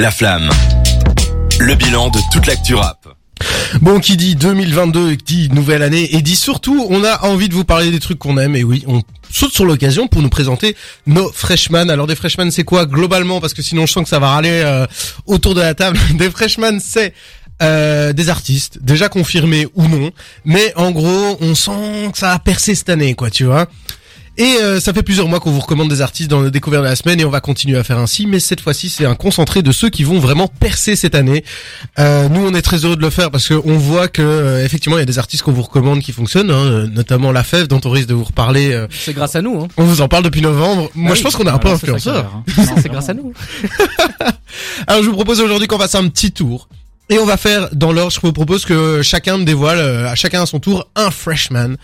La Flamme. Le bilan de toute l'actu rap. Bon, qui dit 2022 dit nouvelle année et dit surtout, on a envie de vous parler des trucs qu'on aime et oui, on saute sur l'occasion pour nous présenter nos freshmen. Alors des freshmen, c'est quoi globalement? Parce que sinon, je sens que ça va râler euh, autour de la table. Des freshmen, c'est euh, des artistes déjà confirmés ou non, mais en gros, on sent que ça a percé cette année, quoi, tu vois. Et euh, ça fait plusieurs mois qu'on vous recommande des artistes dans le découvert de la semaine et on va continuer à faire ainsi. Mais cette fois-ci, c'est un concentré de ceux qui vont vraiment percer cette année. Euh, nous, on est très heureux de le faire parce qu'on voit que euh, effectivement, il y a des artistes qu'on vous recommande qui fonctionnent, hein, notamment La Fève dont on risque de vous reparler. euh, C'est grâce à nous. Hein. on vous en parle depuis novembre. Moi, Ah je pense qu'on est un peu Voilà, c'est ça qui a influenceur. hein. C'est grâce à nous. Alors, je vous propose aujourd'hui qu'on fasse un petit tour. Et on va faire dans l'ordre, je vous propose que chacun me dévoile, euh, à chacun à son tour, un freshman.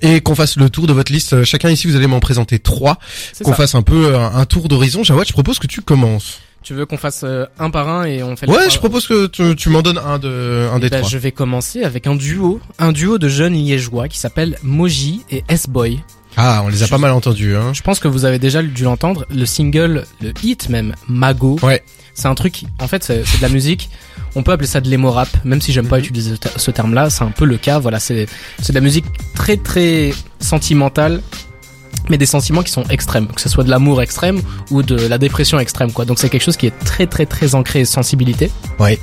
Et qu'on fasse le tour de votre liste. Euh, Chacun ici, vous allez m'en présenter trois. Qu'on fasse un peu euh, un tour d'horizon. Jawad, je propose que tu commences. Tu veux qu'on fasse un par un et on fait. Ouais, je propose que tu, tu m'en donnes un de, un des Bah, trois. je vais commencer avec un duo, un duo de jeunes liégeois qui s'appelle Moji et S-Boy. Ah, on les a pas mal entendus, hein. Je pense que vous avez déjà dû l'entendre. Le single, le hit même, Mago. Ouais. C'est un truc, en fait, c'est de la musique. On peut appeler ça de l'emo rap, même si j'aime pas Mhm. utiliser ce ter- ce terme-là. C'est un peu le cas. Voilà, c'est c'est de la musique très très sentimentale, mais des sentiments qui sont extrêmes, que ce soit de l'amour extrême ou de la dépression extrême, quoi. Donc c'est quelque chose qui est très très très ancré sensibilité, Ouais.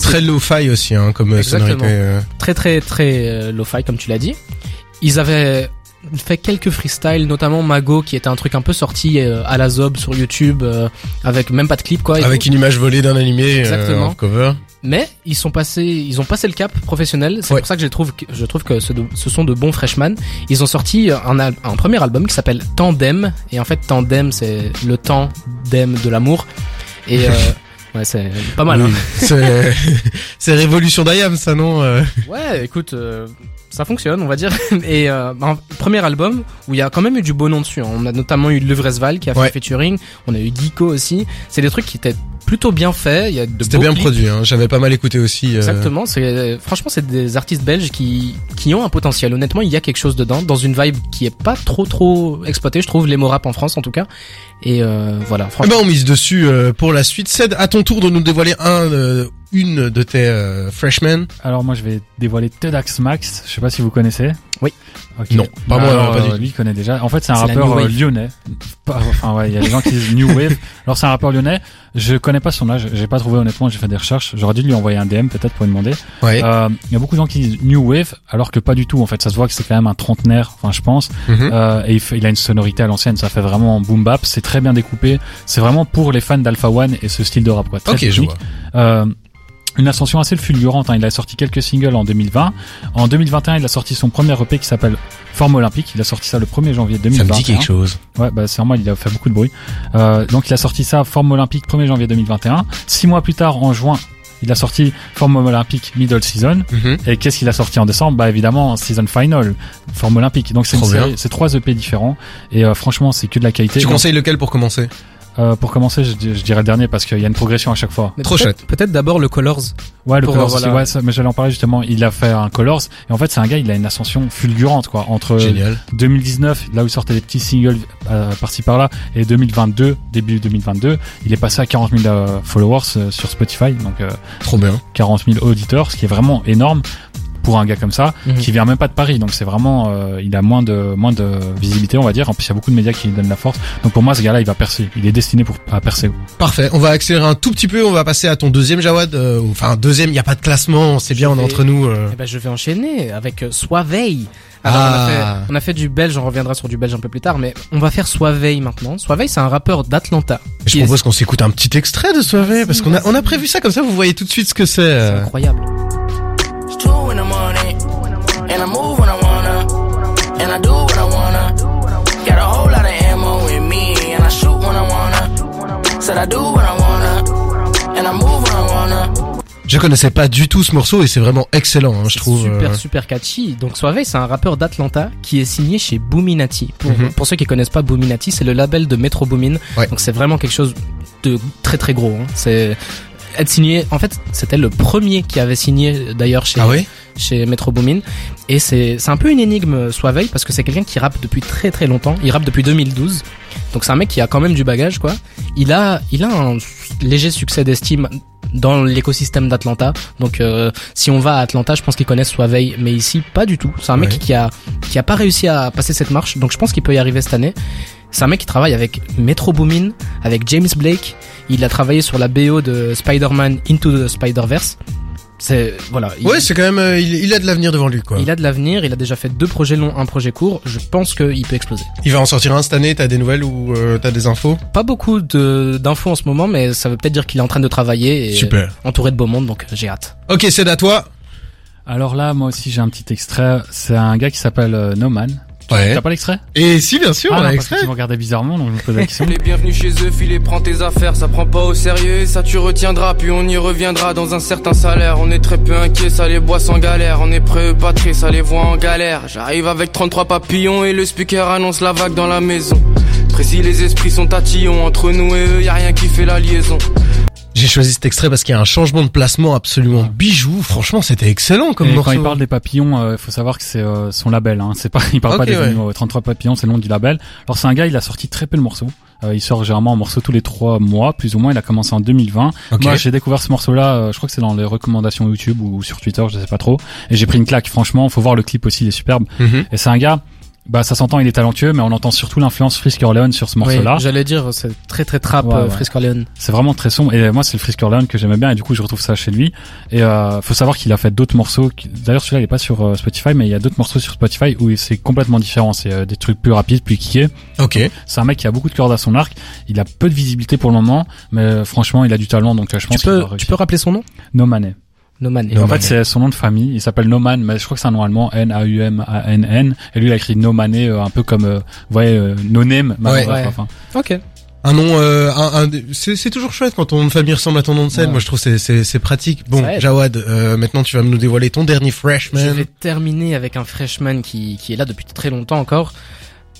Très low-fi aussi, hein, comme euh, Exactement. sonorité. euh. très très très euh, lo-fi comme tu l'as dit. Ils avaient fait quelques freestyles, notamment Mago, qui était un truc un peu sorti euh, à la zob sur YouTube, euh, avec même pas de clip quoi. Avec tout. une image volée d'un animé euh, Exactement. en cover. Mais ils sont passés, ils ont passé le cap professionnel. C'est Ouais. pour ça que je trouve, que, je trouve que ce, ce sont de bons freshmen. Ils ont sorti un, un premier album qui s'appelle Tandem. Et en fait, Tandem, c'est le temps d'em de l'amour. Et ouais, c'est pas mal. Oui. C'est, c'est Révolution d'Ayam, ça, non Hein. Ouais, écoute, euh, ça fonctionne, on va dire. Et euh, un premier album où il y a quand même eu du beau nom dessus. hein. On a notamment eu Levresval qui a fait Ouais. featuring. On a eu Geeko aussi. C'est des trucs qui étaient plutôt bien faits. Il y a de C'était bien clips. produit, hein. J'avais pas mal écouté aussi. euh. Exactement, c'est franchement c'est des artistes belges qui qui ont un potentiel. Honnêtement, il y a quelque chose dedans dans une vibe qui est pas trop trop exploitée, je trouve les rap en France en tout cas. Et euh, voilà, Eh franchement. ben, on mise dessus euh, pour la suite. Ced, à ton tour de nous dévoiler un, euh, une de tes euh, freshmen. Alors moi je vais dévoiler Tedax Max, je sais pas si vous connaissez. Oui. Non, pas moi, Alors, pas du euh, tout. Lui il connaît déjà. En fait c'est un rappeur euh, lyonnais. Pas- Enfin ouais, il y a des gens qui disent New Wave. Alors c'est un rappeur lyonnais. Je connais pas son âge, j'ai pas trouvé honnêtement, j'ai fait des recherches. J'aurais dû lui envoyer un DM peut-être pour lui demander. Ouais. Euh, Il y a beaucoup de gens qui disent New Wave alors que pas du tout. En fait ça se voit que c'est quand même un trentenaire, enfin je pense. Mhm. Euh, et il, fait- il a une sonorité à l'ancienne, ça fait vraiment boom bap, c'est très bien découpé. C'est vraiment pour les fans d'Alpha One et ce style de rap quoi. Très ok, je technique. vois. Euh, une ascension assez fulgurante. Hein. Il a sorti quelques singles en 2020. En 2021, il a sorti son premier EP qui s'appelle Forme Olympique. Il a sorti ça le 1er janvier Ça 2021. me dit quelque chose. Ouais, bah c'est normal, il a fait beaucoup de bruit. Euh, donc il a sorti ça Forme Olympique 1er janvier 2021. Six mois plus tard, en juin, il a sorti Forme Olympique Middle Season. Mhm. Et qu'est-ce qu'il a sorti en décembre? Bah évidemment Season Final, Forme Olympique. Donc c'est trois EP différents. Et euh, franchement, c'est que de la qualité. Tu Donc, conseilles lequel pour commencer? Euh, pour commencer, je, je dirais le dernier parce qu'il y a une progression à chaque fois. Mais trop chouette. Peut-être d'abord le Colors. Ouais, le Pour, Colors, voilà. ouais, ça, mais j'allais en parler justement. Il a fait un Colors et en fait c'est un gars, il a une ascension fulgurante quoi. Entre Génial. 2019, là où il sortait des petits singles euh, par-ci par-là, et 2022, début 2022, il est passé à 40 000 euh, followers euh, sur Spotify, donc euh, Trop bien. 40 000 auditeurs, ce qui est vraiment énorme pour un gars comme ça, Mhm. qui vient même pas de Paris, donc c'est vraiment, euh, il a moins de moins de visibilité, on va dire. En plus, il y a beaucoup de médias qui lui donnent la force. Donc pour moi, ce gars-là, il va percer. Il est destiné pour à percer. Parfait. On va accélérer un tout petit peu. On va passer à ton deuxième Jawad. euh, enfin, deuxième, il n'y a pas de classement. C'est bien, on est entre nous. euh. Eh ben, je vais enchaîner avec euh, Soiveil. Alors, on, a Ah. fait, on a fait du belge, on reviendra sur du belge un peu plus tard, mais on va faire Soiveil maintenant. Soiveil, c'est un rappeur d'Atlanta. Je est- propose qu'on s'écoute un petit extrait de Soirée parce qu'on a, on a prévu ça comme ça. Vous voyez tout de suite ce que c'est. C'est euh. incroyable. It's two in the morning, and I move when I wanna, and I do what I wanna. Got a whole lot of ammo with me, and I shoot when I wanna. Said I do what I wanna, and I move when I wanna. Je connaissais pas du tout ce morceau et c'est vraiment excellent, hein, je trouve. super euh. super catchy. Donc Soiveil, c'est un rappeur d'Atlanta qui est signé chez Boominati. Pour, Mhm. pour ceux qui connaissent pas Boominati, c'est le label de Metro Boomin. Ouais. Donc c'est vraiment quelque chose de très très gros. hein. C'est être signé. En fait, c'était le premier qui avait signé d'ailleurs chez Ah oui? chez Metro Boomin. Et c'est c'est un peu une énigme Soiveil parce que c'est quelqu'un qui rappe depuis très très longtemps. Il rappe depuis 2012. Donc c'est un mec qui a quand même du bagage quoi. Il a il a un léger succès d'estime dans l'écosystème d'Atlanta. Donc euh, si on va à Atlanta, je pense qu'ils connaissent Suavey, mais ici pas du tout. C'est un mec qui a qui a pas réussi à passer cette marche, donc je pense qu'il peut y arriver cette année. C'est un mec qui travaille avec Metro Boomin, avec James Blake. Il a travaillé sur la BO de Spider-Man Into the Spider-Verse. C'est voilà. il- Ouais, c'est quand même, euh, il, il a de l'avenir devant lui, quoi. il a de l'avenir, il a déjà fait deux projets longs, un projet court. Je pense qu'il peut exploser. Il va en sortir un cette année. T'as des nouvelles ou euh, t'as des infos? Pas beaucoup de d'infos en ce moment, mais ça veut peut-être dire qu'il est en train de travailler et Super. entouré de beau monde, donc j'ai hâte. Ok, c'est à toi? Alors là, moi aussi, j'ai un petit extrait. C'est un gars qui s'appelle euh, No Man. Ouais. T'as pas l'extrait? Et si, bien sûr, Ah on a parce extrait. que tu me regardais bizarrement, donc je me posais la question. Les bienvenus chez eux, filez, prends tes affaires, ça prend pas au sérieux, ça tu retiendras, puis on y reviendra dans un certain salaire. On est très peu inquiet, ça les boit sans galère, on est très, ça les voit en galère. J'arrive avec 33 papillons et le speaker annonce la vague dans la maison. Précis, les esprits sont tatillons, entre nous et eux, y a rien qui fait la liaison. J'ai choisi cet extrait parce qu'il y a un changement de placement absolument bijou. Franchement, c'était excellent comme Et morceau. quand il parle des papillons, il faut savoir que c'est euh, son label. Hein. C'est pas, il parle pas des ouais. animaux. 33 papillons, c'est le nom du label. Alors c'est un gars, il a sorti très peu de morceaux. Euh, il sort généralement un morceau tous les trois mois, plus ou moins. Il a commencé en 2020. Ok. Moi, j'ai découvert ce morceau-là. euh, je crois que c'est dans les recommandations YouTube ou sur Twitter, je sais pas trop. Et j'ai pris une claque. Franchement, faut voir le clip aussi, il est superbe. Mhm. Et c'est un gars. Bah, ça s'entend, il est talentueux, mais on entend surtout l'influence Frisk Orleans sur ce morceau-là. Oui, J'allais dire, c'est très très trap, Ouais, euh, ouais. Frisk Orleans. C'est vraiment très sombre. Et moi, c'est le Frisk Orleans que j'aimais bien. Et du coup, je retrouve ça chez lui. Et euh, faut savoir qu'il a fait d'autres morceaux. qui- D'ailleurs, celui-là, il est pas sur euh, Spotify, mais il y a d'autres morceaux sur Spotify où c'est complètement différent. C'est euh, des trucs plus rapides, plus kickés. Ok. C'est un mec qui a beaucoup de cordes à son arc. Il a peu de visibilité pour le moment, mais euh, franchement, il a du talent. Donc, je pense Tu peux, tu peux rappeler son nom? No Manet. No Man. No en fait, c'est son nom de famille. Il s'appelle No Man, mais je crois que c'est un nom allemand. N-A-U-M-A-N-N. Et lui, il a écrit No Manet, euh, un peu comme, euh, vous voyez, euh, No Name. mais Ouais. bref, Ouais. enfin. Ok. Un nom, euh, un, un- c'est c'est toujours chouette quand ton nom de famille ressemble à ton nom de scène. Ouais. Moi, je trouve c'est c'est c'est pratique. Bon. Jawad, euh, maintenant tu vas nous dévoiler ton dernier Je freshman. vais terminer avec un freshman qui, qui est là depuis très longtemps encore.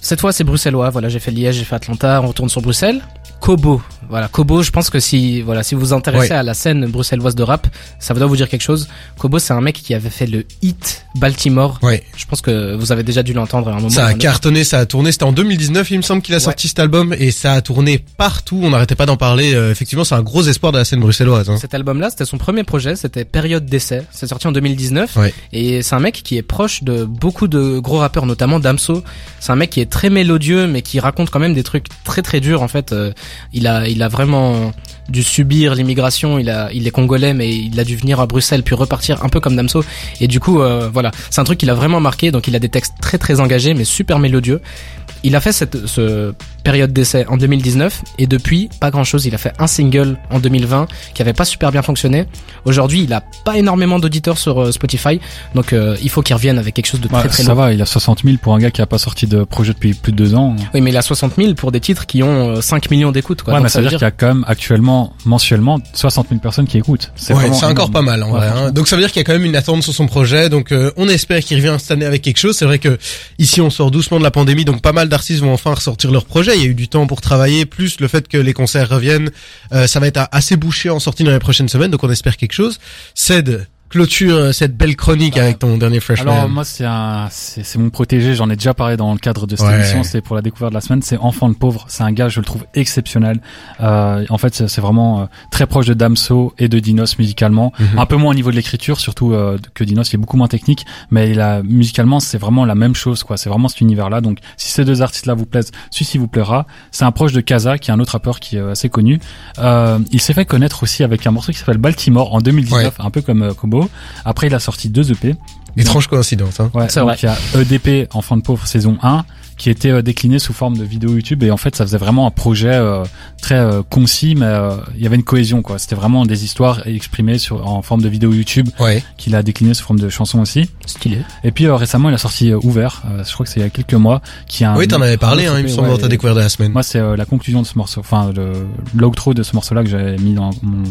Cette fois, c'est bruxellois. Voilà, j'ai fait Liège, j'ai fait Atlanta. On retourne sur Bruxelles. Kobo. Voilà, Kobo. Je pense que si, voilà, si vous vous intéressez Ouais. à la scène bruxelloise de rap, ça doit vous dire quelque chose. Kobo, c'est un mec qui avait fait le hit Baltimore. Ouais. Je pense que vous avez déjà dû l'entendre à un moment. Ça a cartonné, ça a tourné. C'était en 2019, il me semble qu'il a Ouais. sorti cet album et ça a tourné partout. On n'arrêtait pas d'en parler. Euh, effectivement, c'est un gros espoir de la scène bruxelloise. Hein. Cet album-là, c'était son premier projet, c'était Période d'essai. C'est sorti en 2019. Ouais. Et c'est un mec qui est proche de beaucoup de gros rappeurs, notamment Damso. C'est un mec qui est très mélodieux, mais qui raconte quand même des trucs très très durs. En fait, Euh, il a, il a vraiment dû subir l'immigration. Il a, il est congolais, mais il a dû venir à Bruxelles puis repartir un peu comme Damso. Et du coup, euh, voilà, c'est un truc qui l'a vraiment marqué. Donc, il a des textes très très engagés, mais super mélodieux. Il a fait ce période d'essai en 2019 et depuis pas grand chose. Il a fait un single en 2020 qui avait pas super bien fonctionné. Aujourd'hui, il a pas énormément d'auditeurs sur euh, Spotify, donc euh, il faut qu'il revienne avec quelque chose de très Ouais, très ça lourd. va, il a 60 000 pour un gars qui a pas sorti de projet depuis plus de deux ans. Oui, mais il a 60 000 pour des titres qui ont euh, 5 millions d'écoutes. Quoi. ouais, Donc, mais ça veut dire qu'il y a quand même actuellement, mensuellement, 60 000 personnes qui écoutent. C'est Ouais, encore énorme. pas mal en Ouais, vrai. hein. Donc ça veut dire qu'il y a quand même une attente sur son projet. Donc euh, on espère qu'il revient cette année avec quelque chose. C'est vrai que ici on sort doucement de la pandémie, donc pas mal d'artistes vont enfin ressortir leur projet. Il y a eu du temps pour travailler, plus le fait que les concerts reviennent, euh, ça va être assez bouché en sortie dans les prochaines semaines. Donc on espère quelque chose. Ced clôture euh, cette belle chronique avec ton dernier freshman. Alors moi c'est un c'est c'est mon protégé, j'en ai déjà parlé dans le cadre de cette Ouais. émission, c'était pour la découverte de la semaine, c'est Enfant de pauvre, c'est un gars je le trouve exceptionnel. Euh, en fait c'est c'est vraiment euh, très proche de Damso et de Dinos musicalement, Mhm. un peu moins au niveau de l'écriture surtout euh, que Dinos, il est beaucoup moins technique, mais il a musicalement c'est vraiment la même chose quoi, c'est vraiment cet univers là. Donc si ces deux artistes là vous plaisent, celui-ci vous plaira. C'est un proche de Kaza qui est un autre rappeur qui est euh, assez connu. Euh, il s'est fait connaître aussi avec un morceau qui s'appelle Baltimore en 2019, un peu comme euh, Après il a sorti deux EP. Étrange coïncidence. Hein. Ouais, C'est vrai. il y a EDP Enfant de pauvre saison 1 qui était euh, décliné sous forme de vidéo YouTube et en fait ça faisait vraiment un projet euh, très euh, concis mais euh, il y avait une cohésion quoi. C'était vraiment des histoires exprimées sur en forme de vidéo YouTube Ouais. qu'il a décliné sous forme de chansons aussi. Stylé. Et puis euh, récemment il a sorti euh, Ouvert, euh, je crois que c'est il y a quelques mois qui a un- oui, t'en avais parlé, un hein, il me semble, EP, dans ouais, ta découverte de la semaine. moi, c'est euh, la conclusion de ce morceau, enfin le l'outro de ce morceau-là que j'avais mis dans mon,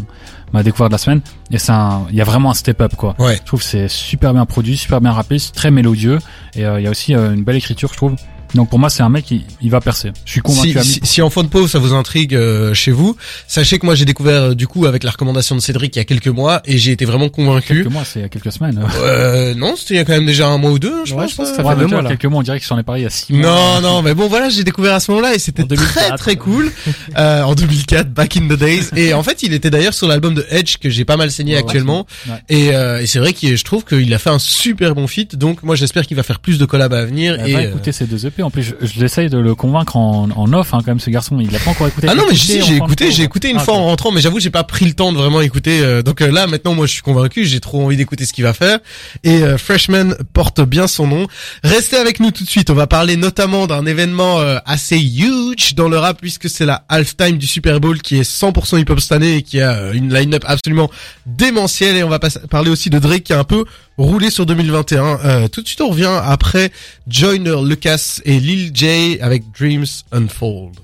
ma découverte de la semaine. Et c'est un, il y a vraiment un step-up quoi. Ouais. Je trouve que c'est super bien produit, super bien rappé, c'est très mélodieux et euh, il y a aussi euh, une belle écriture, je trouve. Donc pour moi, c'est un mec qui il va percer. Je suis convaincu. Si, si, 1000%. si en fond de pause ça vous intrigue euh, chez vous, sachez que moi j'ai découvert euh, du coup avec la recommandation de Cédric il y a quelques mois et j'ai été vraiment convaincu. Quelques mois, c'est il y a quelques semaines. Euh, non, c'était il y a quand même déjà un mois ou deux, je Ouais, pense. je pense que euh. ça fait Ouais, deux mois, là. quelques mois, on dirait qu'ils s'en est parlé il y a six mois. Non, non, mais bon, voilà, j'ai découvert à ce moment-là et c'était très 2004. très cool. Euh, en 2004, back in the days. Et en fait, il était d'ailleurs sur l'album de Edge que j'ai pas mal saigné Ouais, actuellement. Et, euh, et c'est vrai que je trouve qu'il a fait un super bon feat. Donc moi, j'espère qu'il va faire plus de collabs à venir. Elle et va euh, écouter ces deux EP. En plus, je, je l'essaye de le convaincre en, en off, hein, quand même, ce garçon. Il l'a pas encore écouté. Ah non mais si, j'ai écouté, j'ai écouté une Ah, fois en rentrant, mais j'avoue j'ai pas pris le temps de vraiment écouter. euh, donc euh, là maintenant moi je suis convaincu, j'ai trop envie d'écouter ce qu'il va faire. Et euh, Freshman porte bien son nom. Restez avec nous tout de suite. On va parler notamment d'un événement euh, assez huge dans le rap puisque c'est la halftime du Super Bowl qui est 100% hip hop cette année et qui a une line-up absolument démentielle. Et on va parler aussi de Drake qui a un peu roulé sur 2021. Euh, tout de suite on revient après Joyner Lucas et Lil J avec Dreams Unfold.